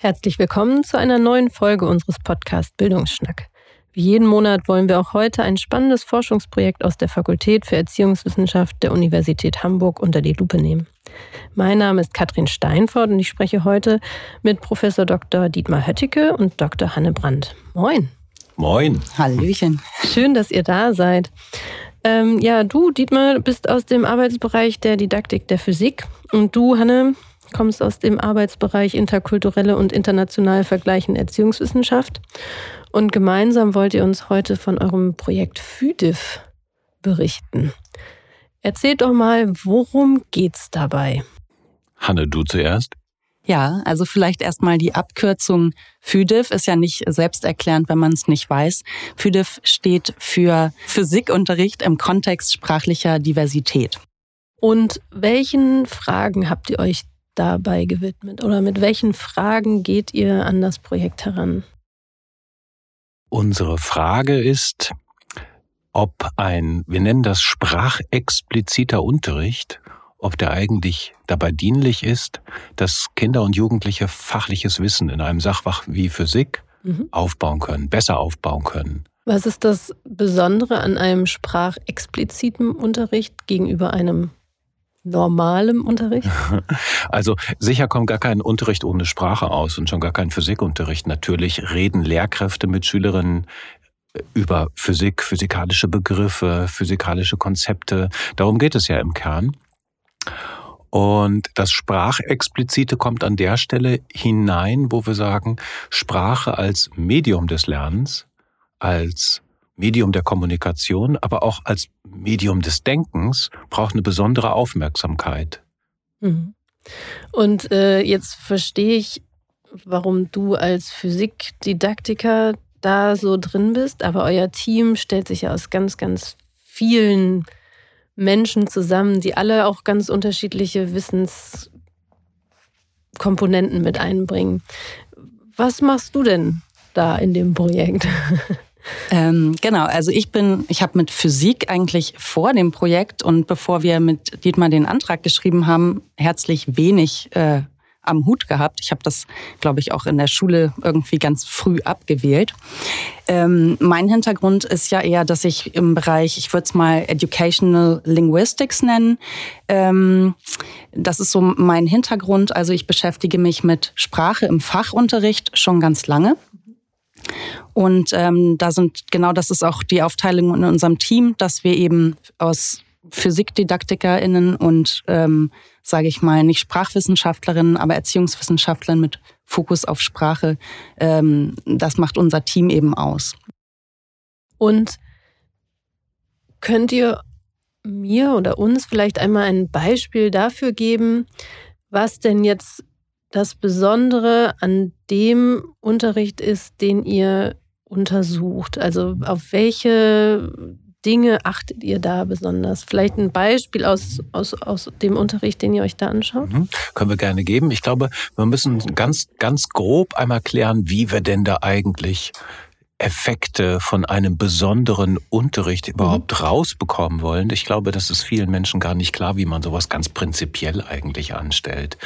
Herzlich willkommen zu einer neuen Folge unseres Podcasts Bildungsschnack. Wie jeden Monat wollen wir auch heute ein spannendes Forschungsprojekt aus der Fakultät für Erziehungswissenschaft der Universität Hamburg unter die Lupe nehmen. Mein Name ist Katrin Steinfort und ich spreche heute mit Professor Dr. Dietmar Hötticke und Dr. Hanne Brandt. Moin. Moin. Hallöchen. Schön, dass ihr da seid. Ähm, ja, du, Dietmar, bist aus dem Arbeitsbereich der Didaktik der Physik und du, Hanne, kommst aus dem Arbeitsbereich interkulturelle und international Vergleichen Erziehungswissenschaft. Und gemeinsam wollt ihr uns heute von eurem Projekt FÜDIF berichten. Erzählt doch mal, worum geht's dabei? Hanne, du zuerst. Ja, also vielleicht erstmal die Abkürzung FÜDIF ist ja nicht selbsterklärend, wenn man es nicht weiß. FÜDIF steht für Physikunterricht im Kontext sprachlicher Diversität. Und welchen Fragen habt ihr euch dabei gewidmet? Oder mit welchen Fragen geht ihr an das Projekt heran? Unsere Frage ist, ob ein, wir nennen das sprachexpliziter Unterricht, ob der eigentlich dabei dienlich ist, dass Kinder und Jugendliche fachliches Wissen in einem Sachfach wie Physik mhm. aufbauen können, besser aufbauen können. Was ist das Besondere an einem sprachexpliziten Unterricht gegenüber einem normalem Unterricht? Also sicher kommt gar kein Unterricht ohne Sprache aus und schon gar kein Physikunterricht. Natürlich reden Lehrkräfte mit Schülerinnen über Physik, physikalische Begriffe, physikalische Konzepte. Darum geht es ja im Kern. Und das Sprachexplizite kommt an der Stelle hinein, wo wir sagen, Sprache als Medium des Lernens, als Medium der Kommunikation, aber auch als Medium des Denkens braucht eine besondere Aufmerksamkeit. Mhm. Und äh, jetzt verstehe ich, warum du als Physikdidaktiker da so drin bist, aber euer Team stellt sich ja aus ganz, ganz vielen Menschen zusammen, die alle auch ganz unterschiedliche Wissenskomponenten mit einbringen. Was machst du denn da in dem Projekt? Ähm, genau, also ich bin, ich habe mit Physik eigentlich vor dem Projekt und bevor wir mit Dietmar den Antrag geschrieben haben, herzlich wenig äh, am Hut gehabt. Ich habe das, glaube ich, auch in der Schule irgendwie ganz früh abgewählt. Ähm, mein Hintergrund ist ja eher, dass ich im Bereich, ich würde es mal Educational Linguistics nennen. Ähm, das ist so mein Hintergrund. Also ich beschäftige mich mit Sprache im Fachunterricht schon ganz lange. Und ähm, da sind genau das ist auch die Aufteilung in unserem Team, dass wir eben aus PhysikdidaktikerInnen und, ähm, sage ich mal, nicht Sprachwissenschaftlerinnen, aber Erziehungswissenschaftlerinnen mit Fokus auf Sprache, ähm, das macht unser Team eben aus. Und könnt ihr mir oder uns vielleicht einmal ein Beispiel dafür geben, was denn jetzt das Besondere an dem Unterricht ist, den ihr untersucht? Also auf welche Dinge achtet ihr da besonders? Vielleicht ein Beispiel aus, aus, aus dem Unterricht, den ihr euch da anschaut? Mhm. Können wir gerne geben. Ich glaube, wir müssen ganz, ganz grob einmal klären, wie wir denn da eigentlich Effekte von einem besonderen Unterricht überhaupt mhm. rausbekommen wollen. Ich glaube, das ist vielen Menschen gar nicht klar, wie man sowas ganz prinzipiell eigentlich anstellt.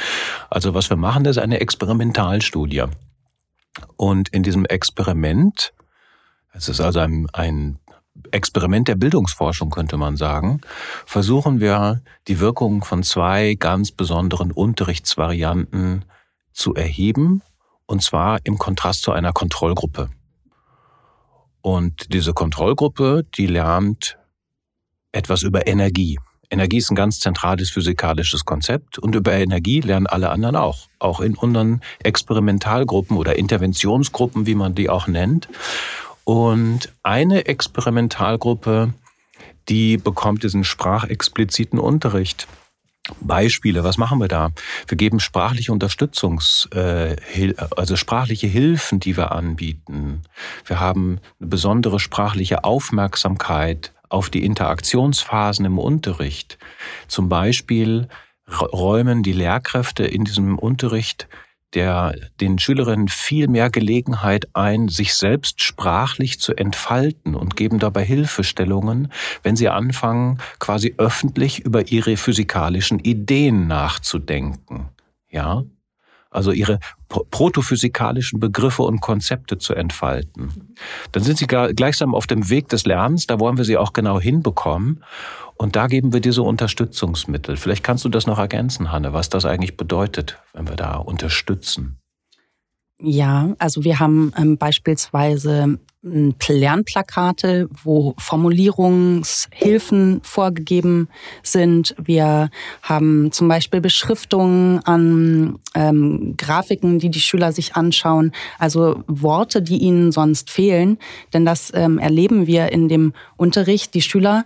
Also was wir machen, ist eine Experimentalstudie. Und in diesem Experiment, es ist also ein, ein Experiment der Bildungsforschung, könnte man sagen, versuchen wir die Wirkung von zwei ganz besonderen Unterrichtsvarianten zu erheben, und zwar im Kontrast zu einer Kontrollgruppe. Und diese Kontrollgruppe, die lernt etwas über Energie. Energie ist ein ganz zentrales physikalisches Konzept und über Energie lernen alle anderen auch. Auch in unseren Experimentalgruppen oder Interventionsgruppen, wie man die auch nennt. Und eine Experimentalgruppe, die bekommt diesen sprachexpliziten Unterricht. Beispiele, was machen wir da? Wir geben sprachliche Unterstützungs, äh, also sprachliche Hilfen, die wir anbieten. Wir haben eine besondere sprachliche Aufmerksamkeit auf die Interaktionsphasen im Unterricht. Zum Beispiel räumen die Lehrkräfte in diesem Unterricht der den Schülerinnen viel mehr Gelegenheit ein, sich selbst sprachlich zu entfalten und geben dabei Hilfestellungen, wenn sie anfangen, quasi öffentlich über ihre physikalischen Ideen nachzudenken. Ja? Also ihre protophysikalischen Begriffe und Konzepte zu entfalten. Dann sind sie gleichsam auf dem Weg des Lernens, da wollen wir sie auch genau hinbekommen. Und da geben wir diese Unterstützungsmittel. Vielleicht kannst du das noch ergänzen, Hanne, was das eigentlich bedeutet, wenn wir da unterstützen. Ja, also wir haben ähm, beispielsweise ähm, Lernplakate, wo Formulierungshilfen vorgegeben sind. Wir haben zum Beispiel Beschriftungen an ähm, Grafiken, die die Schüler sich anschauen, also Worte, die ihnen sonst fehlen. Denn das ähm, erleben wir in dem Unterricht. Die Schüler,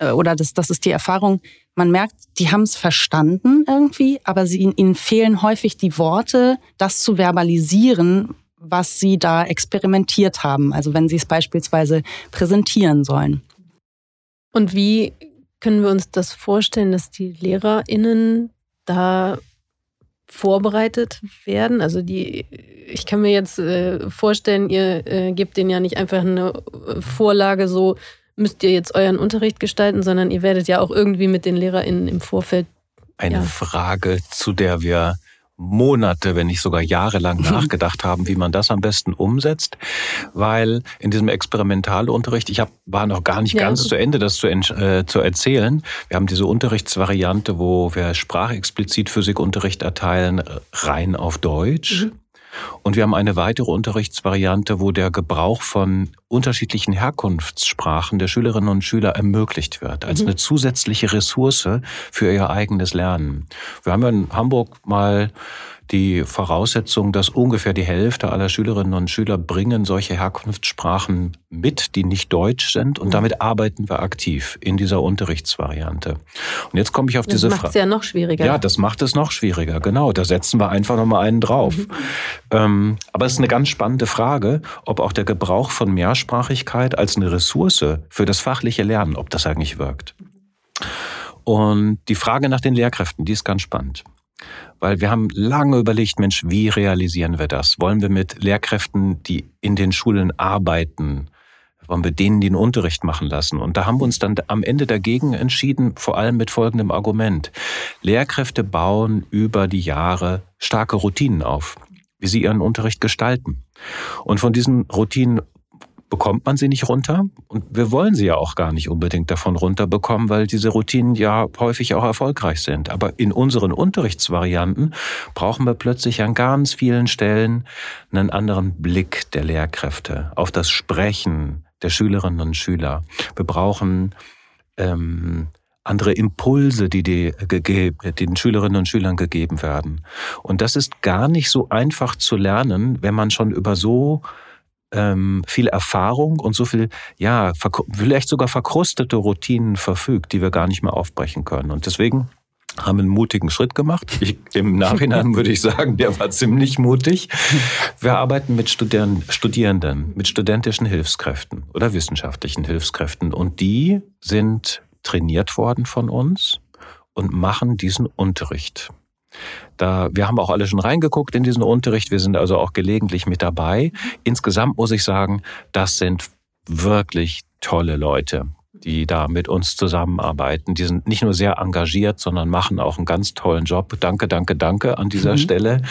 oder das, das ist die Erfahrung, man merkt, die haben es verstanden irgendwie, aber sie, ihnen fehlen häufig die Worte, das zu verbalisieren, was sie da experimentiert haben. Also wenn sie es beispielsweise präsentieren sollen. Und wie können wir uns das vorstellen, dass die LehrerInnen da vorbereitet werden? Also die, ich kann mir jetzt äh, vorstellen, ihr äh, gebt denen ja nicht einfach eine Vorlage so, müsst ihr jetzt euren Unterricht gestalten, sondern ihr werdet ja auch irgendwie mit den LehrerInnen im Vorfeld. Eine ja. Frage, zu der wir Monate, wenn nicht sogar jahrelang nachgedacht haben, wie man das am besten umsetzt, weil in diesem Experimentalunterricht, ich hab, war noch gar nicht ja, ganz zu Ende, das zu, äh, zu erzählen. Wir haben diese Unterrichtsvariante, wo wir sprachexplizit Physikunterricht erteilen, rein auf Deutsch. Mhm. Und wir haben eine weitere Unterrichtsvariante, wo der Gebrauch von unterschiedlichen Herkunftssprachen der Schülerinnen und Schüler ermöglicht wird, als mhm. eine zusätzliche Ressource für ihr eigenes Lernen. Wir haben ja in Hamburg mal die Voraussetzung, dass ungefähr die Hälfte aller Schülerinnen und Schüler bringen solche Herkunftssprachen mit, die nicht deutsch sind. Und mhm. damit arbeiten wir aktiv in dieser Unterrichtsvariante. Und jetzt komme ich auf das diese Frage. Das macht es ja noch schwieriger. Ja, das macht es noch schwieriger, genau. Da setzen wir einfach nochmal einen drauf. Mhm. Ähm, aber es ist eine ganz spannende Frage, ob auch der Gebrauch von Mehrsprachigkeit als eine Ressource für das fachliche Lernen, ob das eigentlich wirkt. Und die Frage nach den Lehrkräften, die ist ganz spannend. Weil wir haben lange überlegt, Mensch, wie realisieren wir das? Wollen wir mit Lehrkräften, die in den Schulen arbeiten, wollen wir denen den Unterricht machen lassen? Und da haben wir uns dann am Ende dagegen entschieden, vor allem mit folgendem Argument. Lehrkräfte bauen über die Jahre starke Routinen auf, wie sie ihren Unterricht gestalten. Und von diesen Routinen bekommt man sie nicht runter. Und wir wollen sie ja auch gar nicht unbedingt davon runterbekommen, weil diese Routinen ja häufig auch erfolgreich sind. Aber in unseren Unterrichtsvarianten brauchen wir plötzlich an ganz vielen Stellen einen anderen Blick der Lehrkräfte auf das Sprechen der Schülerinnen und Schüler. Wir brauchen ähm, andere Impulse, die, die den Schülerinnen und Schülern gegeben werden. Und das ist gar nicht so einfach zu lernen, wenn man schon über so ähm, viel Erfahrung und so viel, ja, vielleicht sogar verkrustete Routinen verfügt, die wir gar nicht mehr aufbrechen können. Und deswegen haben einen mutigen Schritt gemacht. Ich, Im Nachhinein würde ich sagen, der war ziemlich mutig. Wir arbeiten mit Studierenden, mit studentischen Hilfskräften oder wissenschaftlichen Hilfskräften und die sind trainiert worden von uns und machen diesen Unterricht. Da, wir haben auch alle schon reingeguckt in diesen Unterricht. Wir sind also auch gelegentlich mit dabei. Insgesamt muss ich sagen, das sind wirklich tolle Leute die da mit uns zusammenarbeiten. Die sind nicht nur sehr engagiert, sondern machen auch einen ganz tollen Job. Danke, danke, danke an dieser mhm. Stelle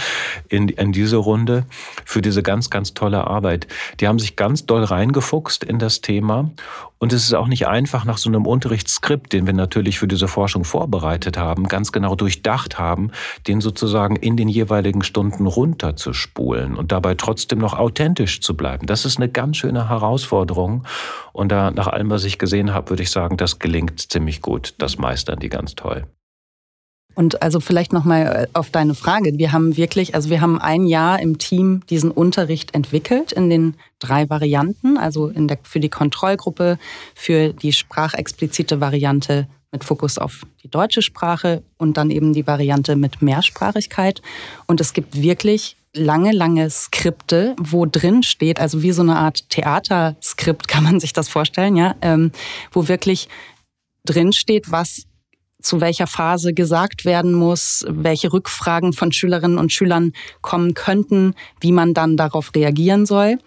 in, in diese Runde für diese ganz, ganz tolle Arbeit. Die haben sich ganz doll reingefuchst in das Thema. Und es ist auch nicht einfach, nach so einem Unterrichtsskript, den wir natürlich für diese Forschung vorbereitet haben, ganz genau durchdacht haben, den sozusagen in den jeweiligen Stunden runterzuspulen und dabei trotzdem noch authentisch zu bleiben. Das ist eine ganz schöne Herausforderung. Und da, nach allem, was ich gesehen habe, würde ich sagen, das gelingt ziemlich gut. Das meistern die ganz toll. Und also vielleicht nochmal äh, auf deine Frage. Wir haben wirklich, also wir haben ein Jahr im Team diesen Unterricht entwickelt in den drei Varianten, also in der, für die Kontrollgruppe, für die sprachexplizite Variante mit Fokus auf die deutsche Sprache und dann eben die Variante mit Mehrsprachigkeit. Und es gibt wirklich lange, lange Skripte, wo drin steht, also wie so eine Art Theaterskript kann man sich das vorstellen, ja, ähm, wo wirklich drin steht, was zu welcher Phase gesagt werden muss, welche Rückfragen von Schülerinnen und Schülern kommen könnten, wie man dann darauf reagieren soll.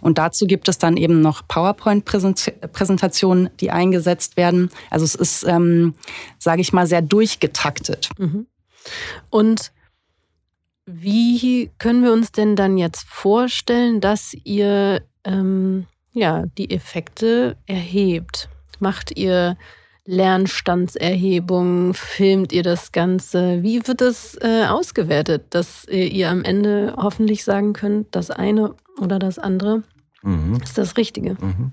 Und dazu gibt es dann eben noch PowerPoint-Präsentationen, die eingesetzt werden. Also es ist, ähm, sage ich mal, sehr durchgetaktet. Mhm. Und wie können wir uns denn dann jetzt vorstellen, dass ihr ähm, ja, die Effekte erhebt? Macht ihr Lernstandserhebungen? Filmt ihr das Ganze? Wie wird das äh, ausgewertet, dass ihr am Ende hoffentlich sagen könnt, das eine oder das andere mhm. ist das Richtige? Mhm.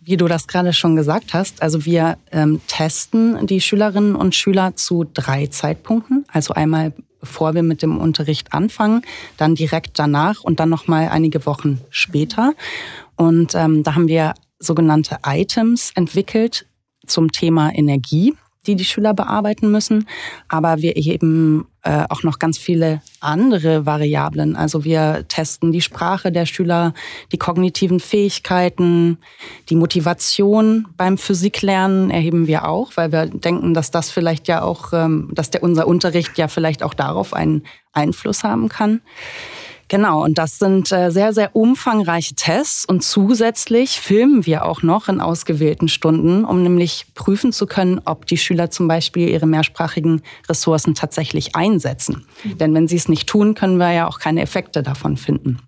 Wie du das gerade schon gesagt hast, also wir ähm, testen die Schülerinnen und Schüler zu drei Zeitpunkten. Also einmal bevor wir mit dem Unterricht anfangen, dann direkt danach und dann noch mal einige Wochen später. Und ähm, da haben wir sogenannte Items entwickelt zum Thema Energie die die Schüler bearbeiten müssen. Aber wir eben äh, auch noch ganz viele andere Variablen. Also wir testen die Sprache der Schüler, die kognitiven Fähigkeiten, die Motivation beim Physiklernen erheben wir auch, weil wir denken, dass das vielleicht ja auch, ähm, dass der unser Unterricht ja vielleicht auch darauf einen Einfluss haben kann. Genau, und das sind äh, sehr, sehr umfangreiche Tests und zusätzlich filmen wir auch noch in ausgewählten Stunden, um nämlich prüfen zu können, ob die Schüler zum Beispiel ihre mehrsprachigen Ressourcen tatsächlich einsetzen. Mhm. Denn wenn sie es nicht tun, können wir ja auch keine Effekte davon finden.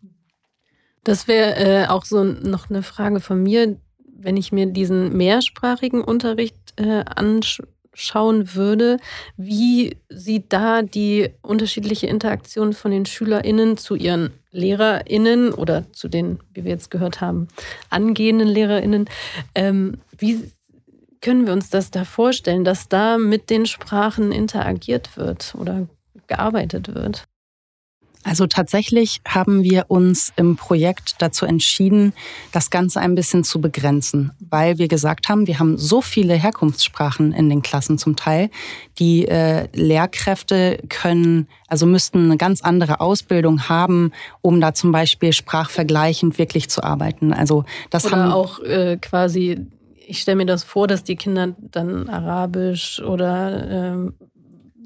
Das wäre äh, auch so noch eine Frage von mir, wenn ich mir diesen mehrsprachigen Unterricht äh, anschaue schauen würde, wie sieht da die unterschiedliche Interaktion von den SchülerInnen zu ihren LehrerInnen oder zu den, wie wir jetzt gehört haben, angehenden LehrerInnen, ähm, wie können wir uns das da vorstellen, dass da mit den Sprachen interagiert wird oder gearbeitet wird? Also tatsächlich haben wir uns im Projekt dazu entschieden, das Ganze ein bisschen zu begrenzen, weil wir gesagt haben, wir haben so viele Herkunftssprachen in den Klassen zum Teil, die äh, Lehrkräfte können, also müssten eine ganz andere Ausbildung haben, um da zum Beispiel sprachvergleichend wirklich zu arbeiten. Also das oder haben auch äh, quasi ich stelle mir das vor, dass die Kinder dann Arabisch oder ähm,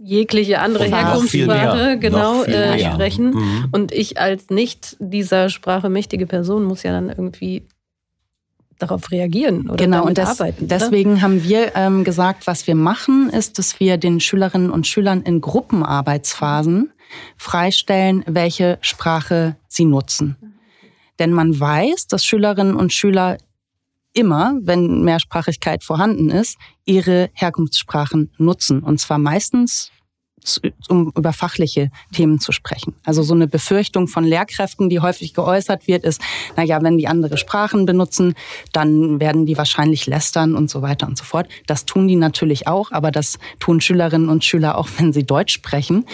jegliche andere Herkunftssprache genau äh, sprechen. Mhm. Und ich als nicht dieser Sprache mächtige Person muss ja dann irgendwie darauf reagieren oder genau, und das, arbeiten. Deswegen oder? haben wir ähm, gesagt, was wir machen, ist, dass wir den Schülerinnen und Schülern in Gruppenarbeitsphasen freistellen, welche Sprache sie nutzen. Denn man weiß, dass Schülerinnen und Schüler immer, wenn Mehrsprachigkeit vorhanden ist, ihre Herkunftssprachen nutzen. Und zwar meistens um über fachliche Themen zu sprechen. Also so eine Befürchtung von Lehrkräften, die häufig geäußert wird, ist, na ja, wenn die andere Sprachen benutzen, dann werden die wahrscheinlich lästern und so weiter und so fort. Das tun die natürlich auch, aber das tun Schülerinnen und Schüler auch, wenn sie Deutsch sprechen.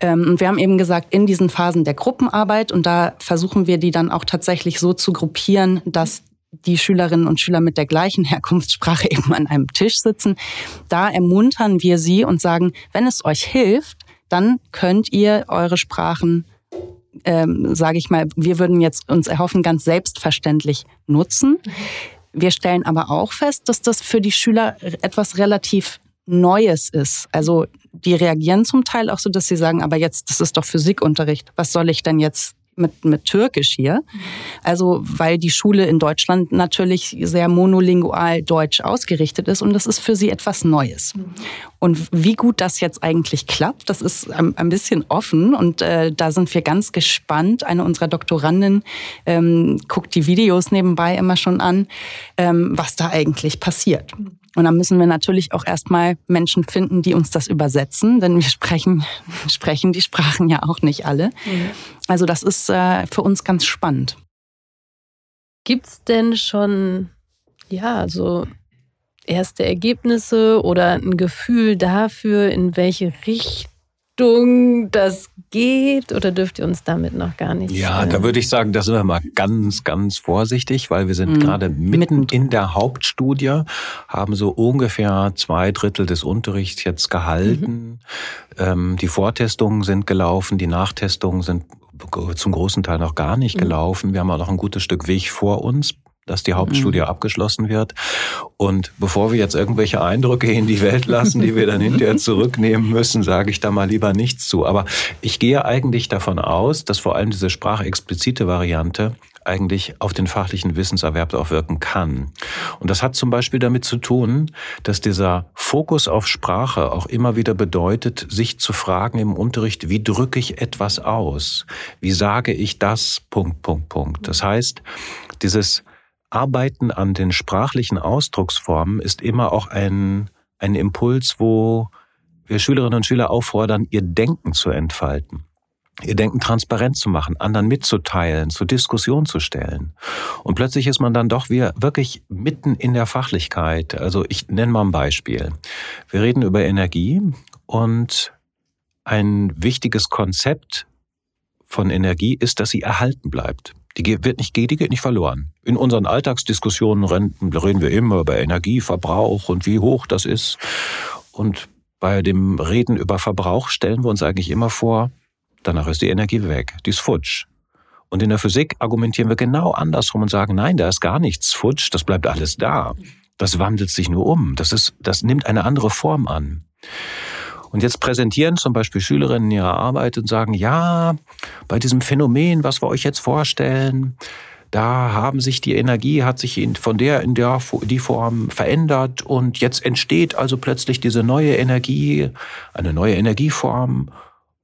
Ähm, und wir haben eben gesagt, in diesen Phasen der Gruppenarbeit, und da versuchen wir die dann auch tatsächlich so zu gruppieren, dass die Schülerinnen und Schüler mit der gleichen Herkunftssprache eben an einem Tisch sitzen. Da ermuntern wir sie und sagen, wenn es euch hilft, dann könnt ihr eure Sprachen, ähm, sage ich mal, wir würden jetzt uns erhoffen, ganz selbstverständlich nutzen. Wir stellen aber auch fest, dass das für die Schüler etwas relativ Neues ist. Also die reagieren zum Teil auch so, dass sie sagen, aber jetzt, das ist doch Physikunterricht. Was soll ich denn jetzt mit, mit Türkisch hier. Also, weil die Schule in Deutschland natürlich sehr monolingual deutsch ausgerichtet ist und das ist für sie etwas Neues. Und wie gut das jetzt eigentlich klappt, das ist ein, ein bisschen offen und äh, da sind wir ganz gespannt. Eine unserer Doktoranden ähm, guckt die Videos nebenbei immer schon an, ähm, was da eigentlich passiert. Und dann müssen wir natürlich auch erstmal Menschen finden, die uns das übersetzen, denn wir sprechen, sprechen die Sprachen ja auch nicht alle. Mhm. Also das ist äh, für uns ganz spannend. Gibt es denn schon, ja, so erste Ergebnisse oder ein Gefühl dafür, in welche Richtung das geht oder dürft ihr uns damit noch gar nicht? Ja, äh, da würde ich sagen, da sind wir mal ganz, ganz vorsichtig, weil wir sind mhm. gerade mitten, mitten in der Hauptstudie, haben so ungefähr zwei Drittel des Unterrichts jetzt gehalten. Mhm. Ähm, die Vortestungen sind gelaufen, die Nachtestungen sind zum großen Teil noch gar nicht mhm. gelaufen. Wir haben auch noch ein gutes Stück Weg vor uns dass die Hauptstudie mhm. abgeschlossen wird. Und bevor wir jetzt irgendwelche Eindrücke in die Welt lassen, die wir dann hinterher zurücknehmen müssen, sage ich da mal lieber nichts zu. Aber ich gehe eigentlich davon aus, dass vor allem diese sprachexplizite Variante eigentlich auf den fachlichen Wissenserwerb auch wirken kann. Und das hat zum Beispiel damit zu tun, dass dieser Fokus auf Sprache auch immer wieder bedeutet, sich zu fragen im Unterricht, wie drücke ich etwas aus? Wie sage ich das? Punkt, Punkt, Punkt. Das heißt, dieses Arbeiten an den sprachlichen Ausdrucksformen ist immer auch ein, ein Impuls, wo wir Schülerinnen und Schüler auffordern, ihr Denken zu entfalten, ihr Denken transparent zu machen, anderen mitzuteilen, zur Diskussion zu stellen. Und plötzlich ist man dann doch wieder wirklich mitten in der Fachlichkeit. Also ich nenne mal ein Beispiel. Wir reden über Energie und ein wichtiges Konzept von Energie ist, dass sie erhalten bleibt. Die wird nicht, die geht nicht verloren. In unseren Alltagsdiskussionen reden wir immer über Energieverbrauch und wie hoch das ist. Und bei dem Reden über Verbrauch stellen wir uns eigentlich immer vor, danach ist die Energie weg, die ist futsch. Und in der Physik argumentieren wir genau andersrum und sagen, nein, da ist gar nichts futsch, das bleibt alles da. Das wandelt sich nur um. Das ist, das nimmt eine andere Form an. Und jetzt präsentieren zum Beispiel Schülerinnen ihre Arbeit und sagen, ja, bei diesem Phänomen, was wir euch jetzt vorstellen, da haben sich die Energie, hat sich von der in der die Form verändert und jetzt entsteht also plötzlich diese neue Energie, eine neue Energieform.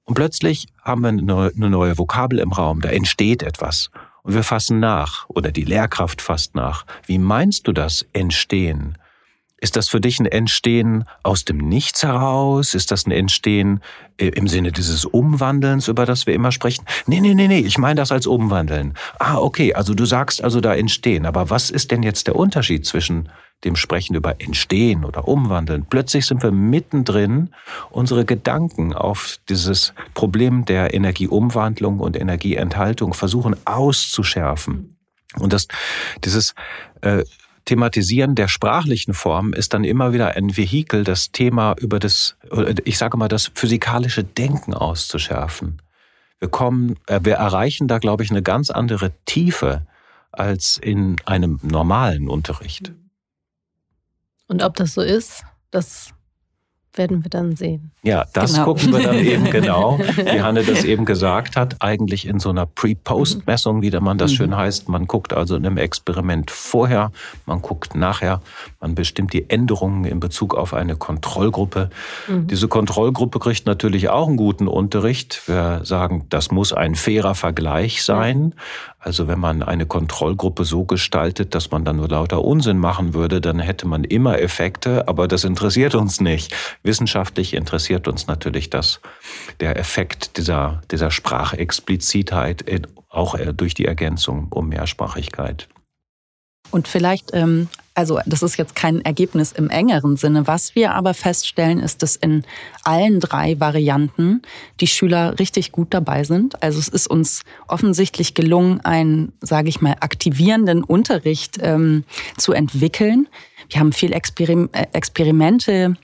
Und plötzlich haben wir eine neue Vokabel im Raum, da entsteht etwas. Und wir fassen nach, oder die Lehrkraft fasst nach. Wie meinst du das Entstehen? Ist das für dich ein Entstehen aus dem Nichts heraus? Ist das ein Entstehen äh, im Sinne dieses Umwandelns, über das wir immer sprechen? Nee, nee, nee, nee, ich meine das als Umwandeln. Ah, okay, also du sagst also da entstehen. Aber was ist denn jetzt der Unterschied zwischen dem Sprechen über Entstehen oder Umwandeln? Plötzlich sind wir mittendrin, unsere Gedanken auf dieses Problem der Energieumwandlung und Energieenthaltung versuchen auszuschärfen. Und das, dieses äh, Thematisieren der sprachlichen Form ist dann immer wieder ein Vehikel, das Thema über das, ich sage mal, das physikalische Denken auszuschärfen. Wir kommen, äh, wir erreichen da, glaube ich, eine ganz andere Tiefe als in einem normalen Unterricht. Und ob das so ist, das werden wir dann sehen. Ja, das genau. gucken wir dann eben genau, wie Hanne das eben gesagt hat, eigentlich in so einer Pre-Post-Messung, wie man das mhm. schön heißt. Man guckt also in einem Experiment vorher, man guckt nachher, man bestimmt die Änderungen in Bezug auf eine Kontrollgruppe. Mhm. Diese Kontrollgruppe kriegt natürlich auch einen guten Unterricht. Wir sagen, das muss ein fairer Vergleich sein. Also wenn man eine Kontrollgruppe so gestaltet, dass man dann nur lauter Unsinn machen würde, dann hätte man immer Effekte, aber das interessiert uns nicht. Wissenschaftlich interessiert uns natürlich das, der Effekt dieser, dieser Sprachexplizitheit, auch äh, durch die Ergänzung um Mehrsprachigkeit. Und vielleicht, ähm, also das ist jetzt kein Ergebnis im engeren Sinne. Was wir aber feststellen, ist, dass in allen drei Varianten die Schüler richtig gut dabei sind. Also es ist uns offensichtlich gelungen, einen, sage ich mal, aktivierenden Unterricht ähm, zu entwickeln. Wir haben viel Experim äh, Experimente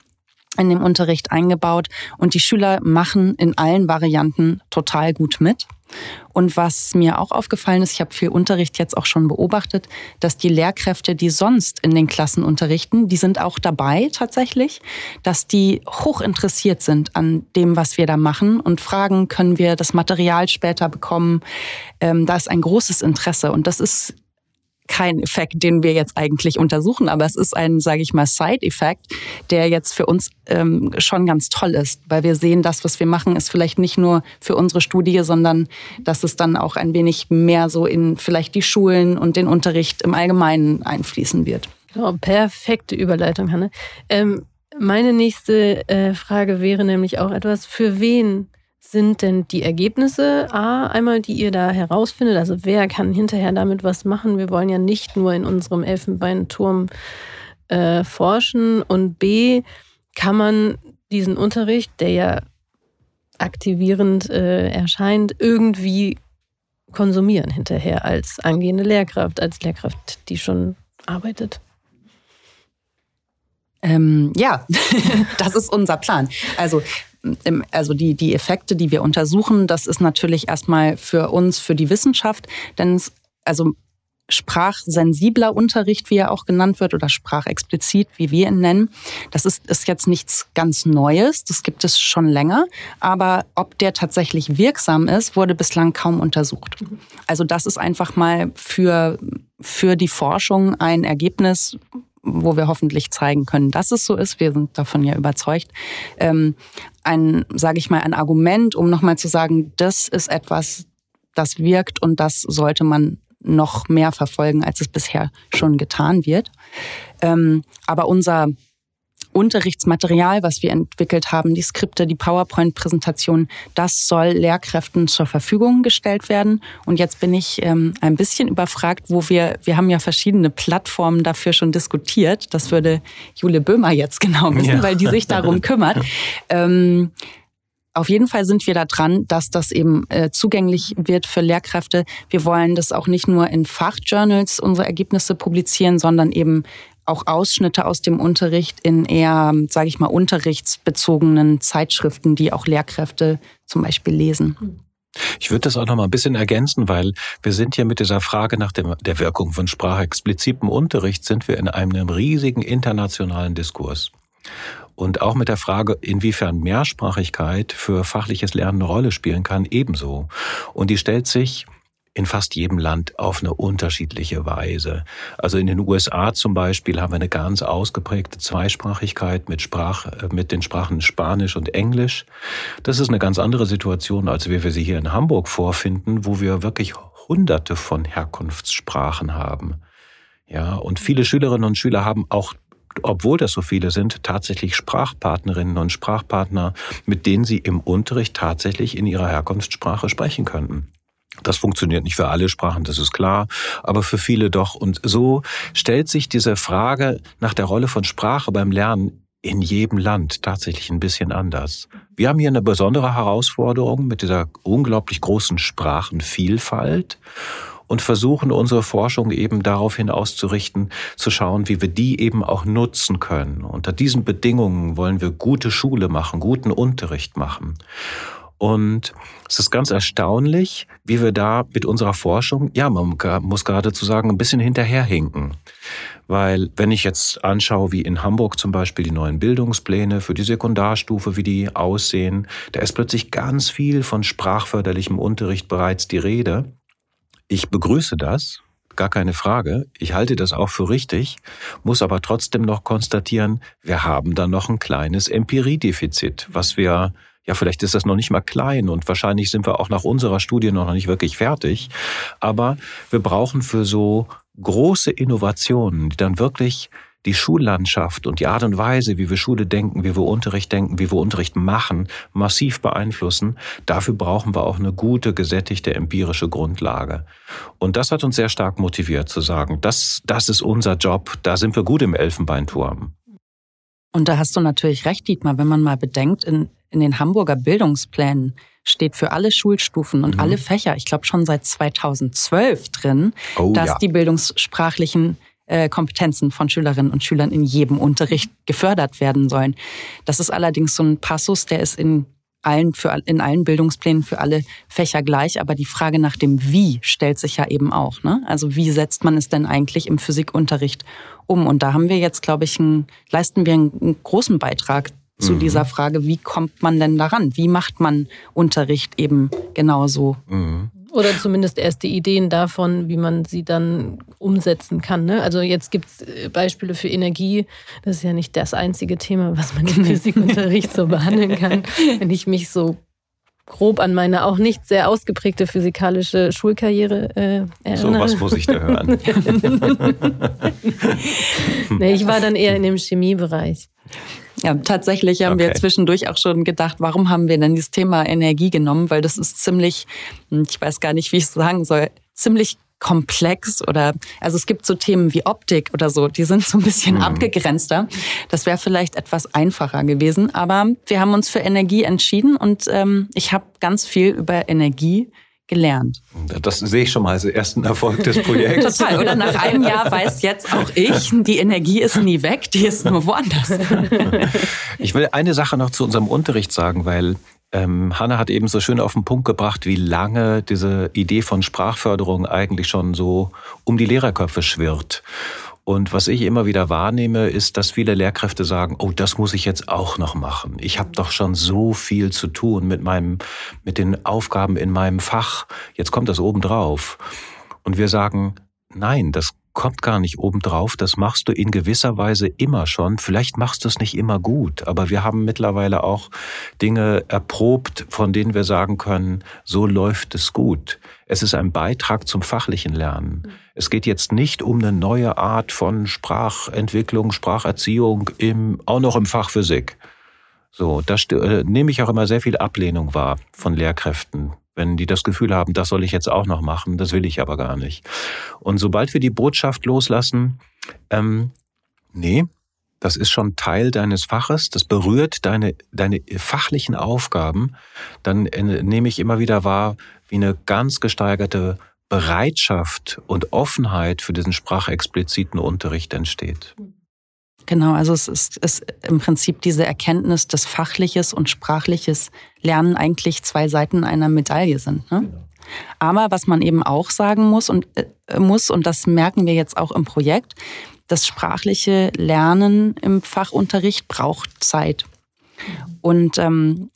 in dem Unterricht eingebaut und die Schüler machen in allen Varianten total gut mit. Und was mir auch aufgefallen ist, ich habe viel Unterricht jetzt auch schon beobachtet, dass die Lehrkräfte, die sonst in den Klassen unterrichten, die sind auch dabei tatsächlich, dass die hoch interessiert sind an dem, was wir da machen und fragen, können wir das Material später bekommen. Ähm, da ist ein großes Interesse und das ist kein Effekt, den wir jetzt eigentlich untersuchen, aber es ist ein, sage ich mal, Side-Effekt, der jetzt für uns ähm, schon ganz toll ist, weil wir sehen, das, was wir machen, ist vielleicht nicht nur für unsere Studie, sondern dass es dann auch ein wenig mehr so in vielleicht die Schulen und den Unterricht im Allgemeinen einfließen wird. Oh, perfekte Überleitung, Hanne. Ähm, meine nächste äh, Frage wäre nämlich auch etwas, für wen sind denn die Ergebnisse A, einmal, die ihr da herausfindet? Also wer kann hinterher damit was machen? Wir wollen ja nicht nur in unserem Elfenbeinturm äh, forschen. Und B, kann man diesen Unterricht, der ja aktivierend äh, erscheint, irgendwie konsumieren hinterher als angehende Lehrkraft, als Lehrkraft, die schon arbeitet? Ähm, ja, das ist unser Plan. Also also die, die Effekte, die wir untersuchen, das ist natürlich erstmal für uns, für die Wissenschaft, denn es, also sprachsensibler Unterricht, wie er auch genannt wird, oder sprachexplizit, wie wir ihn nennen. Das ist, ist jetzt nichts ganz Neues, das gibt es schon länger. Aber ob der tatsächlich wirksam ist, wurde bislang kaum untersucht. Also das ist einfach mal für, für die Forschung ein Ergebnis, wo wir hoffentlich zeigen können, dass es so ist. Wir sind davon ja überzeugt. Ähm, ein, sage ich mal, ein Argument, um nochmal zu sagen, das ist etwas, das wirkt und das sollte man noch mehr verfolgen, als es bisher schon getan wird. Ähm, aber unser Unterrichtsmaterial, was wir entwickelt haben, die Skripte, die PowerPoint-Präsentation, das soll Lehrkräften zur Verfügung gestellt werden. Und jetzt bin ich ähm, ein bisschen überfragt, wo wir, wir haben ja verschiedene Plattformen dafür schon diskutiert. Das würde Jule Böhmer jetzt genau wissen, ja. weil die sich darum kümmert. Ähm, auf jeden Fall sind wir da dran, dass das eben äh, zugänglich wird für Lehrkräfte. Wir wollen das auch nicht nur in Fachjournals unsere Ergebnisse publizieren, sondern eben auch Ausschnitte aus dem Unterricht in eher, sage ich mal, unterrichtsbezogenen Zeitschriften, die auch Lehrkräfte zum Beispiel lesen. Ich würde das auch noch mal ein bisschen ergänzen, weil wir sind ja mit dieser Frage nach dem, der Wirkung von sprachexplizitem Unterricht sind wir in einem riesigen internationalen Diskurs. Und auch mit der Frage, inwiefern Mehrsprachigkeit für fachliches Lernen eine Rolle spielen kann, ebenso. Und die stellt sich in fast jedem Land auf eine unterschiedliche Weise. Also in den USA zum Beispiel haben wir eine ganz ausgeprägte Zweisprachigkeit mit, Sprach, äh, mit den Sprachen Spanisch und Englisch. Das ist eine ganz andere Situation, als wie wir sie hier in Hamburg vorfinden, wo wir wirklich hunderte von Herkunftssprachen haben. Ja, und viele Schülerinnen und Schüler haben auch obwohl das so viele sind, tatsächlich Sprachpartnerinnen und Sprachpartner, mit denen sie im Unterricht tatsächlich in ihrer Herkunftssprache sprechen könnten. Das funktioniert nicht für alle Sprachen, das ist klar, aber für viele doch. Und so stellt sich diese Frage nach der Rolle von Sprache beim Lernen in jedem Land tatsächlich ein bisschen anders. Wir haben hier eine besondere Herausforderung mit dieser unglaublich großen Sprachenvielfalt und versuchen unsere Forschung eben daraufhin auszurichten, zu schauen, wie wir die eben auch nutzen können. Unter diesen Bedingungen wollen wir gute Schule machen, guten Unterricht machen. Und es ist ganz erstaunlich, wie wir da mit unserer Forschung, ja, man muss geradezu sagen, ein bisschen hinterherhinken. Weil wenn ich jetzt anschaue, wie in Hamburg zum Beispiel die neuen Bildungspläne für die Sekundarstufe, wie die aussehen, da ist plötzlich ganz viel von sprachförderlichem Unterricht bereits die Rede. Ich begrüße das, gar keine Frage. Ich halte das auch für richtig, muss aber trotzdem noch konstatieren, wir haben da noch ein kleines Empiriedefizit, was wir ja, vielleicht ist das noch nicht mal klein und wahrscheinlich sind wir auch nach unserer Studie noch nicht wirklich fertig. Aber wir brauchen für so große Innovationen, die dann wirklich die Schullandschaft und die Art und Weise, wie wir Schule denken, wie wir Unterricht denken, wie wir Unterricht machen, massiv beeinflussen. Dafür brauchen wir auch eine gute, gesättigte empirische Grundlage. Und das hat uns sehr stark motiviert zu sagen, das, das ist unser Job, da sind wir gut im Elfenbeinturm. Und da hast du natürlich recht, Dietmar, wenn man mal bedenkt, in, in den Hamburger Bildungsplänen steht für alle Schulstufen und mhm. alle Fächer, ich glaube schon seit 2012 drin, oh, dass ja. die bildungssprachlichen äh, Kompetenzen von Schülerinnen und Schülern in jedem Unterricht gefördert werden sollen. Das ist allerdings so ein Passus, der ist in allen, für, in allen Bildungsplänen für alle Fächer gleich, aber die Frage nach dem Wie stellt sich ja eben auch. Ne? Also wie setzt man es denn eigentlich im Physikunterricht um? Und da haben wir jetzt, glaube ich, einen, leisten wir einen großen Beitrag zu mhm. dieser Frage, wie kommt man denn daran? Wie macht man Unterricht eben genauso? Mhm. Oder zumindest erst die Ideen davon, wie man sie dann umsetzen kann. Ne? Also jetzt gibt es äh, Beispiele für Energie. Das ist ja nicht das einzige Thema, was man im Physikunterricht so behandeln kann. Wenn ich mich so grob an meine auch nicht sehr ausgeprägte physikalische Schulkarriere äh, erinnere. So was muss ich da hören. nee, ich war dann eher in dem Chemiebereich. Ja, tatsächlich haben okay. wir zwischendurch auch schon gedacht, warum haben wir denn dieses Thema Energie genommen? Weil das ist ziemlich, hm, ich weiß gar nicht, wie ich es sagen soll, ziemlich komplex oder also es gibt so Themen wie Optik oder so, die sind so ein bisschen mhm. abgegrenzter. Das wäre vielleicht etwas einfacher gewesen, aber wir haben uns für Energie entschieden und ähm, ich habe ganz viel über Energie gelernt. Das sehe ich schon mal als ersten Erfolg des Projekts. Total. Oder nach einem Jahr weiß jetzt auch ich, die Energie ist nie weg, die ist nur woanders. Ich will eine Sache noch zu unserem Unterricht sagen, weil ähm, Hanna hat eben so schön auf den Punkt gebracht, wie lange diese Idee von Sprachförderung eigentlich schon so um die Lehrerköpfe schwirrt. Und was ich immer wieder wahrnehme, ist, dass viele Lehrkräfte sagen, oh, das muss ich jetzt auch noch machen. Ich habe doch schon so viel zu tun mit meinem, mit den Aufgaben in meinem Fach. Jetzt kommt das obendrauf. Und wir sagen, nein, das kommt gar nicht obendrauf. Das machst du in gewisser Weise immer schon. Vielleicht machst du es nicht immer gut, aber wir haben mittlerweile auch Dinge erprobt, von denen wir sagen können, so läuft es gut. Es ist ein Beitrag zum fachlichen Lernen. Es geht jetzt nicht um eine neue Art von Sprachentwicklung, Spracherziehung im, auch noch im Fach Physik. So, da äh, nehme ich auch immer sehr viel Ablehnung wahr von Lehrkräften wenn die das Gefühl haben, das soll ich jetzt auch noch machen, das will ich aber gar nicht. Und sobald wir die Botschaft loslassen, ähm, nee, das ist schon Teil deines Faches, das berührt deine, deine fachlichen Aufgaben, dann äh, nehme ich immer wieder wahr, wie eine ganz gesteigerte Bereitschaft und Offenheit für diesen sprachexpliziten Unterricht entsteht. Genau, also es ist, ist im Prinzip diese Erkenntnis, dass fachliches und sprachliches Lernen eigentlich zwei Seiten einer Medaille sind. Ne? Genau. Aber was man eben auch sagen muss und äh, muss, und das merken wir jetzt auch im Projekt, das sprachliche Lernen im Fachunterricht braucht Zeit. Und ähm,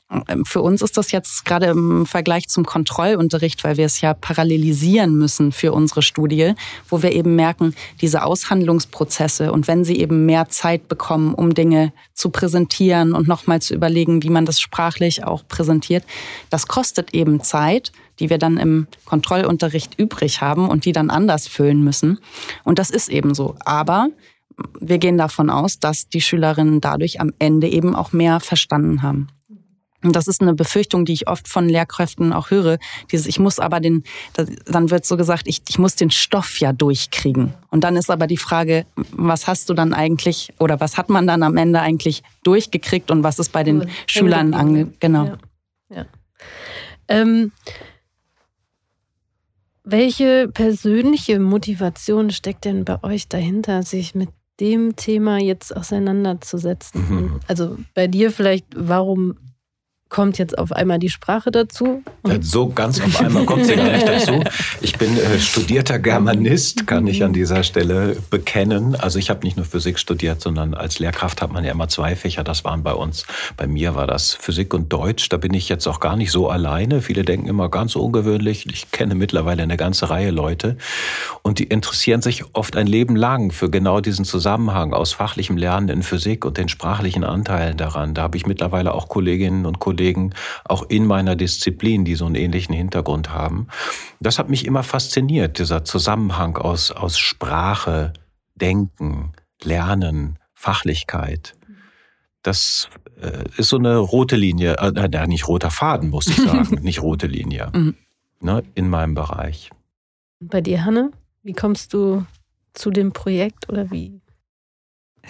für uns ist das jetzt gerade im Vergleich zum Kontrollunterricht, weil wir es ja parallelisieren müssen für unsere Studie, wo wir eben merken, diese Aushandlungsprozesse und wenn sie eben mehr Zeit bekommen, um Dinge zu präsentieren und nochmal zu überlegen, wie man das sprachlich auch präsentiert, das kostet eben Zeit, die wir dann im Kontrollunterricht übrig haben und die dann anders füllen müssen. Und das ist eben so. Aber wir gehen davon aus, dass die Schülerinnen dadurch am Ende eben auch mehr verstanden haben. Und das ist eine Befürchtung, die ich oft von Lehrkräften auch höre. Dieses, ich muss aber den, dann wird so gesagt, ich, ich muss den Stoff ja durchkriegen. Und dann ist aber die Frage, was hast du dann eigentlich oder was hat man dann am Ende eigentlich durchgekriegt und was ist bei den Schülern ange, genau. Ja. ja. Ähm, welche persönliche Motivation steckt denn bei euch dahinter, sich mit dem Thema jetzt auseinanderzusetzen? Mhm. Also bei dir vielleicht, warum kommt jetzt auf einmal die Sprache dazu. so ganz auf einmal kommt sie gar nicht dazu. Ich bin äh, studierter Germanist, kann ich an dieser Stelle bekennen. Also ich habe nicht nur Physik studiert, sondern als Lehrkraft hat man ja immer zwei Fächer. Das waren bei uns. Bei mir war das Physik und Deutsch. Da bin ich jetzt auch gar nicht so alleine. Viele denken immer ganz ungewöhnlich. Ich kenne mittlerweile eine ganze Reihe Leute und die interessieren sich oft ein Leben lang für genau diesen Zusammenhang aus fachlichem Lernen in Physik und den sprachlichen Anteilen daran. Da habe ich mittlerweile auch Kolleginnen und Kollegen Kollegen auch in meiner Disziplin, die so einen ähnlichen Hintergrund haben. Das hat mich immer fasziniert, dieser Zusammenhang aus, aus Sprache, Denken, Lernen, Fachlichkeit. Das äh, ist so eine rote Linie, äh, nicht roter Faden, muss ich sagen, nicht rote Linie mhm. ne, in meinem Bereich. Bei dir, Hanne, wie kommst du zu dem Projekt oder wie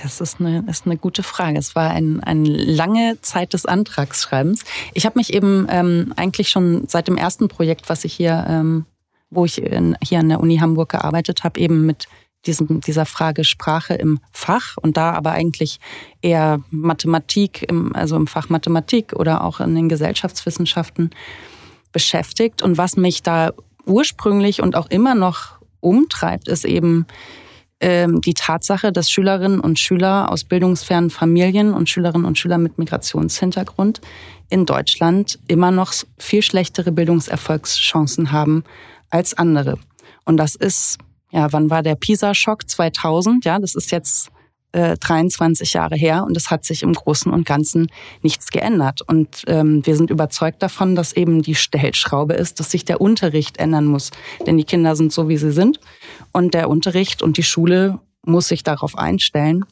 das ist eine, ist eine gute Frage. Es war ein, eine lange Zeit des Antragsschreibens. Ich habe mich eben ähm, eigentlich schon seit dem ersten Projekt, was ich hier, ähm, wo ich in, hier an der Uni Hamburg gearbeitet habe, eben mit diesem, dieser Frage Sprache im Fach und da aber eigentlich eher Mathematik, im, also im Fach Mathematik oder auch in den Gesellschaftswissenschaften beschäftigt. Und was mich da ursprünglich und auch immer noch umtreibt, ist eben die Tatsache, dass Schülerinnen und Schüler aus bildungsfernen Familien und Schülerinnen und Schüler mit Migrationshintergrund in Deutschland immer noch viel schlechtere Bildungserfolgschancen haben als andere. Und das ist, ja, wann war der PISA-Schock? 2000, ja, das ist jetzt äh, 23 Jahre her und es hat sich im Großen und Ganzen nichts geändert. Und ähm, wir sind überzeugt davon, dass eben die Stellschraube ist, dass sich der Unterricht ändern muss. Denn die Kinder sind so, wie sie sind. Und der Unterricht und die Schule muss sich darauf einstellen.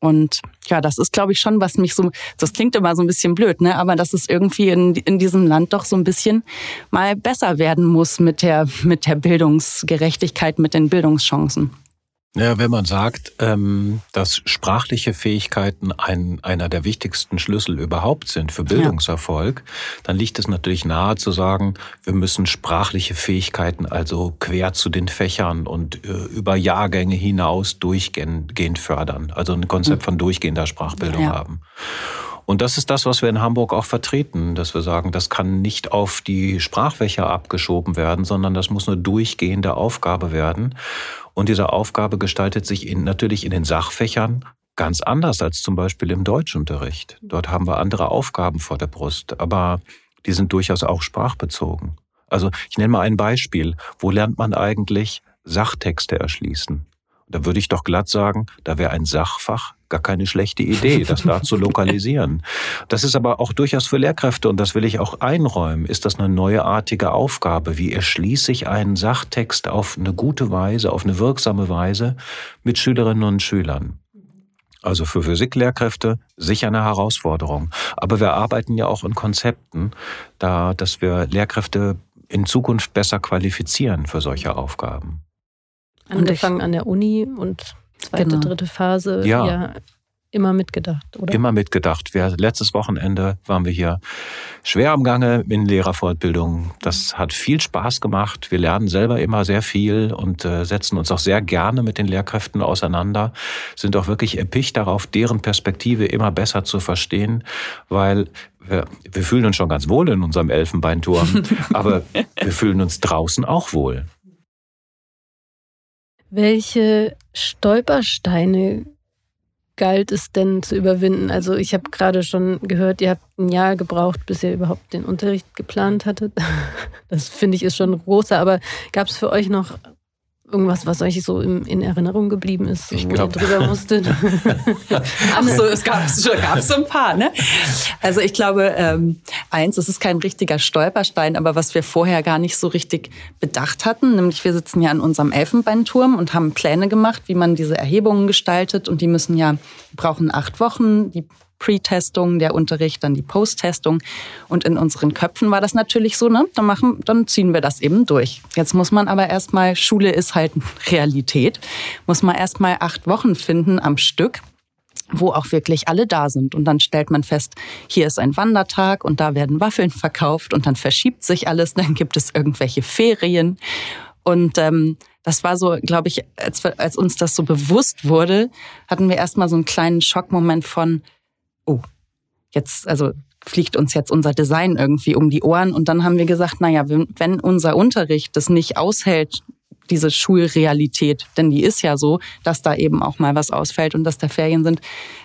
Und ja, das ist, glaube ich, schon, was mich so, das klingt immer so ein bisschen blöd, ne? aber dass es irgendwie in, in diesem Land doch so ein bisschen mal besser werden muss mit der, mit der Bildungsgerechtigkeit, mit den Bildungschancen. Ja, wenn man sagt, ähm, dass sprachliche Fähigkeiten ein, einer der wichtigsten Schlüssel überhaupt sind für Bildungserfolg, ja. dann liegt es natürlich nahe zu sagen, wir müssen sprachliche Fähigkeiten also quer zu den Fächern und äh, über Jahrgänge hinaus durchgehend fördern. Also ein Konzept hm. von durchgehender Sprachbildung ja. haben. Und das ist das, was wir in Hamburg auch vertreten, dass wir sagen, das kann nicht auf die Sprachfächer abgeschoben werden, sondern das muss eine durchgehende Aufgabe werden. Und diese Aufgabe gestaltet sich in, natürlich in den Sachfächern ganz anders als zum Beispiel im Deutschunterricht. Dort haben wir andere Aufgaben vor der Brust, aber die sind durchaus auch sprachbezogen. Also ich nenne mal ein Beispiel. Wo lernt man eigentlich Sachtexte erschließen? Da würde ich doch glatt sagen, da wäre ein Sachfach gar keine schlechte Idee, das da zu lokalisieren. Das ist aber auch durchaus für Lehrkräfte, und das will ich auch einräumen, ist das eine neuartige Aufgabe. Wie erschließe ich einen Sachtext auf eine gute Weise, auf eine wirksame Weise mit Schülerinnen und Schülern? Also für Physiklehrkräfte sicher eine Herausforderung. Aber wir arbeiten ja auch in Konzepten, da, dass wir Lehrkräfte in Zukunft besser qualifizieren für solche Aufgaben. Angefangen an der Uni und zweite, genau. dritte Phase ja. ja. immer mitgedacht, oder? Immer mitgedacht. Wir, letztes Wochenende waren wir hier schwer am Gange in Lehrerfortbildung. Das hat viel Spaß gemacht. Wir lernen selber immer sehr viel und äh, setzen uns auch sehr gerne mit den Lehrkräften auseinander, sind auch wirklich erpicht darauf, deren Perspektive immer besser zu verstehen, weil wir, wir fühlen uns schon ganz wohl in unserem Elfenbeinturm, aber wir fühlen uns draußen auch wohl. Welche Stolpersteine galt es denn zu überwinden? Also ich habe gerade schon gehört, ihr habt ein Jahr gebraucht, bis ihr überhaupt den Unterricht geplant hattet. Das finde ich ist schon großer, aber gab es für euch noch irgendwas, was euch so in, in Erinnerung geblieben ist, ich wo glaub. ihr drüber musstet? Ach so, es gab es so ein paar, ne? Also ich glaube, ähm, eins, es ist kein richtiger Stolperstein, aber was wir vorher gar nicht so richtig bedacht hatten, nämlich wir sitzen ja an unserem Elfenbeinturm und haben Pläne gemacht, wie man diese Erhebungen gestaltet und die müssen ja, brauchen acht Wochen, die Pre-Testung, der Unterricht, dann die Post-Testung. Und in unseren Köpfen war das natürlich so, ne? Dann machen, dann ziehen wir das eben durch. Jetzt muss man aber erstmal, Schule ist halt Realität, muss man erstmal acht Wochen finden am Stück wo auch wirklich alle da sind. Und dann stellt man fest, hier ist ein Wandertag und da werden Waffeln verkauft und dann verschiebt sich alles, dann gibt es irgendwelche Ferien. Und ähm, das war so, glaube ich, als, als uns das so bewusst wurde, hatten wir erstmal so einen kleinen Schockmoment von, oh, jetzt, also fliegt uns jetzt unser Design irgendwie um die Ohren. Und dann haben wir gesagt, naja, wenn unser Unterricht das nicht aushält, diese Schulrealität, denn die ist ja so, dass da eben auch mal was ausfällt und dass da Ferien sind.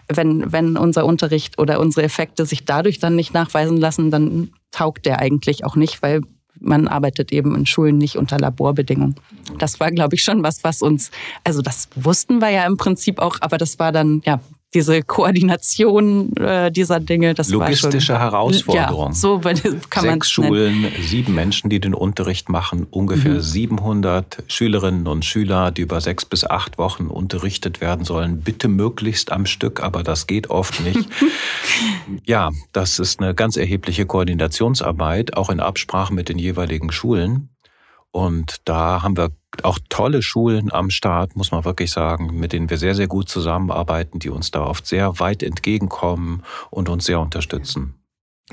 Wenn, wenn unser Unterricht oder unsere Effekte sich dadurch dann nicht nachweisen lassen, dann taugt der eigentlich auch nicht, weil man arbeitet eben in Schulen nicht unter Laborbedingungen. Das war, glaube ich, schon was, was uns, also das wussten wir ja im Prinzip auch, aber das war dann, ja, diese Koordination äh, dieser Dinge, das Logistische war schon, Herausforderung. Ja, so kann man Sechs Schulen, sieben Menschen, die den Unterricht machen, ungefähr mhm. 700 Schülerinnen und Schüler, die über sechs bis acht Wochen unterrichtet werden sollen. Bitte möglichst am Stück, aber das geht oft nicht. ja, das ist eine ganz erhebliche Koordinationsarbeit, auch in Absprache mit den jeweiligen Schulen. Und da haben wir auch tolle Schulen am Start, muss man wirklich sagen, mit denen wir sehr, sehr gut zusammenarbeiten, die uns da oft sehr weit entgegenkommen und uns sehr unterstützen.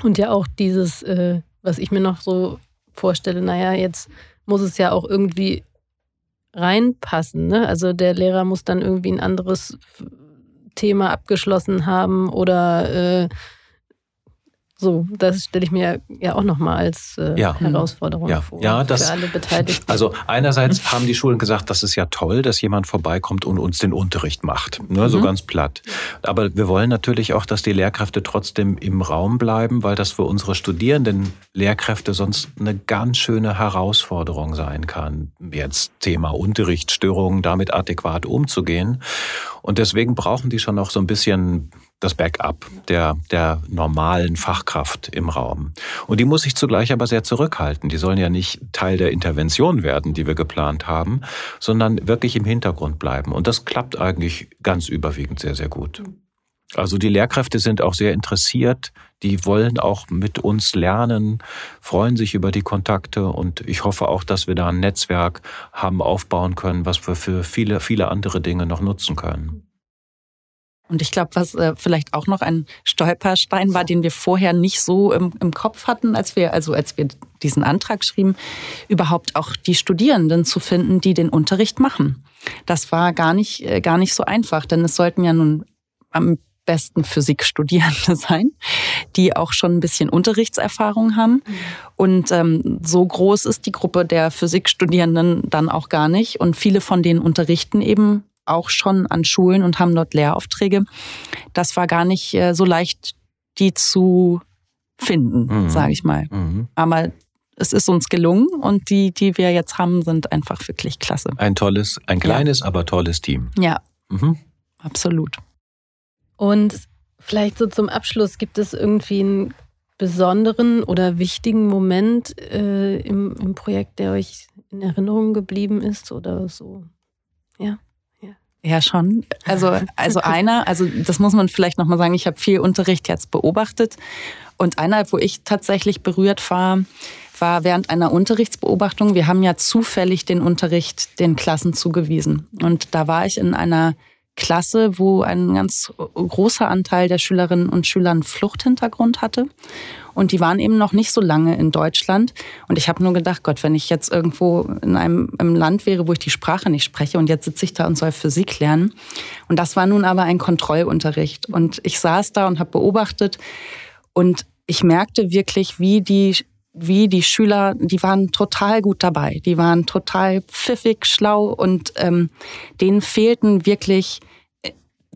Und ja auch dieses, äh, was ich mir noch so vorstelle, naja, jetzt muss es ja auch irgendwie reinpassen. Ne? Also der Lehrer muss dann irgendwie ein anderes Thema abgeschlossen haben oder äh, so, das stelle ich mir ja auch nochmal als äh, ja. Herausforderung ja. vor ja, das, für alle Beteiligten. Also einerseits haben die Schulen gesagt, das ist ja toll, dass jemand vorbeikommt und uns den Unterricht macht, ne, so mhm. ganz platt. Aber wir wollen natürlich auch, dass die Lehrkräfte trotzdem im Raum bleiben, weil das für unsere Studierenden Lehrkräfte sonst eine ganz schöne Herausforderung sein kann. Jetzt Thema Unterrichtsstörungen, damit adäquat umzugehen. Und deswegen brauchen die schon noch so ein bisschen das Backup der, der normalen Fachkraft im Raum. Und die muss sich zugleich aber sehr zurückhalten. Die sollen ja nicht Teil der Intervention werden, die wir geplant haben, sondern wirklich im Hintergrund bleiben. Und das klappt eigentlich ganz überwiegend sehr, sehr gut. Also die Lehrkräfte sind auch sehr interessiert, die wollen auch mit uns lernen, freuen sich über die Kontakte und ich hoffe auch, dass wir da ein Netzwerk haben aufbauen können, was wir für viele, viele andere Dinge noch nutzen können. Und ich glaube, was äh, vielleicht auch noch ein Stolperstein war, den wir vorher nicht so im, im Kopf hatten, als wir, also als wir diesen Antrag schrieben, überhaupt auch die Studierenden zu finden, die den Unterricht machen. Das war gar nicht, äh, gar nicht so einfach, denn es sollten ja nun am besten Physikstudierende sein, die auch schon ein bisschen Unterrichtserfahrung haben. Und ähm, so groß ist die Gruppe der Physikstudierenden dann auch gar nicht. Und viele von denen unterrichten eben auch schon an Schulen und haben dort Lehraufträge. Das war gar nicht äh, so leicht, die zu finden, mhm. sage ich mal. Mhm. Aber es ist uns gelungen und die, die wir jetzt haben, sind einfach wirklich klasse. Ein tolles, ein kleines, ja. aber tolles Team. Ja, mhm. absolut. Und vielleicht so zum Abschluss, gibt es irgendwie einen besonderen oder wichtigen Moment äh, im, im Projekt, der euch in Erinnerung geblieben ist oder so? Ja. Ja, schon. Also, also einer, also das muss man vielleicht nochmal sagen, ich habe viel Unterricht jetzt beobachtet. Und einer, wo ich tatsächlich berührt war, war während einer Unterrichtsbeobachtung. Wir haben ja zufällig den Unterricht den Klassen zugewiesen. Und da war ich in einer Klasse, wo ein ganz großer Anteil der Schülerinnen und Schüler einen Fluchthintergrund hatte. Und die waren eben noch nicht so lange in Deutschland. Und ich habe nur gedacht, Gott, wenn ich jetzt irgendwo in einem, einem Land wäre, wo ich die Sprache nicht spreche und jetzt sitze ich da und soll Physik lernen. Und das war nun aber ein Kontrollunterricht. Und ich saß da und habe beobachtet und ich merkte wirklich, wie die wie die Schüler, die waren total gut dabei. Die waren total pfiffig, schlau und ähm, denen fehlten wirklich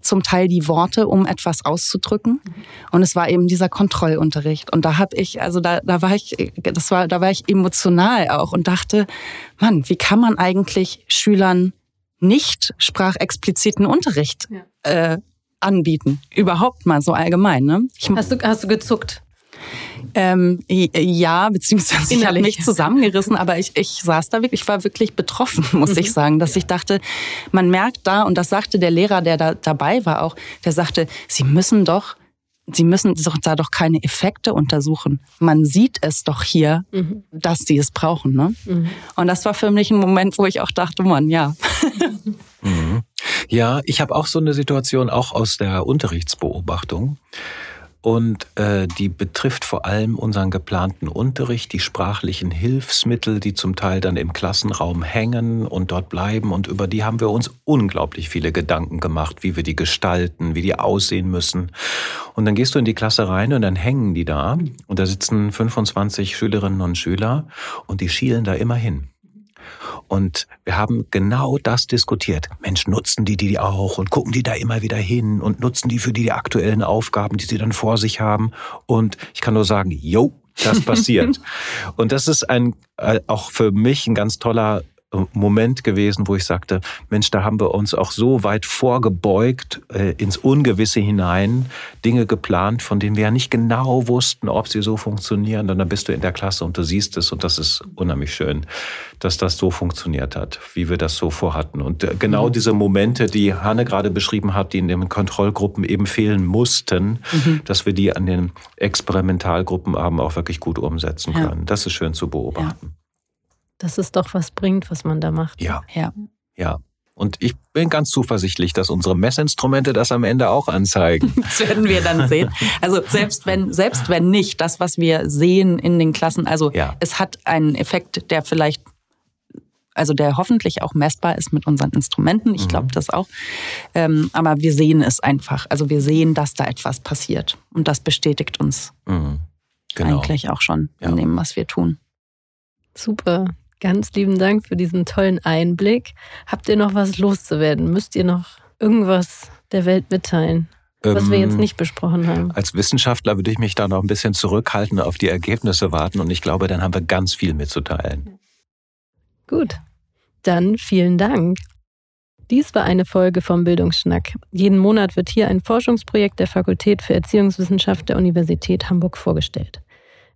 zum Teil die Worte, um etwas auszudrücken. Und es war eben dieser Kontrollunterricht. Und da habe ich, also da, da war ich, das war, da war ich emotional auch und dachte, Mann, wie kann man eigentlich Schülern nicht sprachexpliziten Unterricht ja. äh, anbieten? Überhaupt mal so allgemein. Ne? Ich, hast, du, hast du gezuckt? Ähm, ja, beziehungsweise ich habe mich zusammengerissen, aber ich, ich saß da wirklich, ich war wirklich betroffen, muss ich mhm. sagen, dass ich dachte, man merkt da, und das sagte der Lehrer, der da dabei war auch, der sagte, Sie müssen doch Sie müssen da doch keine Effekte untersuchen. Man sieht es doch hier, mhm. dass sie es brauchen. Ne? Mhm. Und das war für mich ein Moment, wo ich auch dachte, Mann, ja. Mhm. Ja, ich habe auch so eine Situation, auch aus der Unterrichtsbeobachtung. Und äh, die betrifft vor allem unseren geplanten Unterricht, die sprachlichen Hilfsmittel, die zum Teil dann im Klassenraum hängen und dort bleiben. Und über die haben wir uns unglaublich viele Gedanken gemacht, wie wir die gestalten, wie die aussehen müssen. Und dann gehst du in die Klasse rein und dann hängen die da. Und da sitzen 25 Schülerinnen und Schüler und die schielen da immer hin. Und wir haben genau das diskutiert. Mensch, nutzen die die auch und gucken die da immer wieder hin und nutzen die für die, die aktuellen Aufgaben, die sie dann vor sich haben. Und ich kann nur sagen, jo, das passiert. und das ist ein, äh, auch für mich ein ganz toller Moment gewesen, wo ich sagte, Mensch, da haben wir uns auch so weit vorgebeugt äh, ins Ungewisse hinein, Dinge geplant, von denen wir ja nicht genau wussten, ob sie so funktionieren. Und dann bist du in der Klasse und du siehst es und das ist unheimlich schön, dass das so funktioniert hat, wie wir das so vorhatten. Und äh, genau mhm. diese Momente, die Hanne gerade beschrieben hat, die in den Kontrollgruppen eben fehlen mussten, mhm. dass wir die an den Experimentalgruppen haben auch wirklich gut umsetzen können. Ja. Das ist schön zu beobachten. Ja dass es doch was bringt, was man da macht. Ja. Ja. Ja. Und ich bin ganz zuversichtlich, dass unsere Messinstrumente das am Ende auch anzeigen. Das werden wir dann sehen. Also selbst wenn, selbst wenn nicht, das, was wir sehen in den Klassen, also ja. es hat einen Effekt, der vielleicht, also der hoffentlich auch messbar ist mit unseren Instrumenten. Ich mhm. glaube das auch. Ähm, aber wir sehen es einfach. Also wir sehen, dass da etwas passiert. Und das bestätigt uns mhm. genau. eigentlich auch schon ja. in dem, was wir tun. Super. Ganz lieben Dank für diesen tollen Einblick. Habt ihr noch was loszuwerden? Müsst ihr noch irgendwas der Welt mitteilen? Was ähm, wir jetzt ähm, nicht besprochen haben. Als Wissenschaftler würde ich mich da noch ein bisschen zurückhalten, auf die Ergebnisse warten und ich glaube, dann haben wir ganz viel mitzuteilen. Gut, dann vielen Dank. Dies war eine Folge vom Bildungsschnack. Jeden Monat wird hier ein Forschungsprojekt der Fakultät für Erziehungswissenschaft der Universität Hamburg vorgestellt.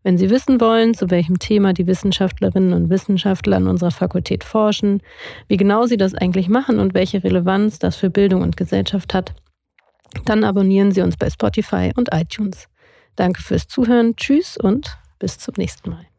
Wenn Sie wissen wollen, zu welchem Thema die Wissenschaftlerinnen und Wissenschaftler an unserer Fakultät forschen, wie genau sie das eigentlich machen und welche Relevanz das für Bildung und Gesellschaft hat, dann abonnieren Sie uns bei Spotify und iTunes. Danke fürs Zuhören, tschüss und bis zum nächsten Mal.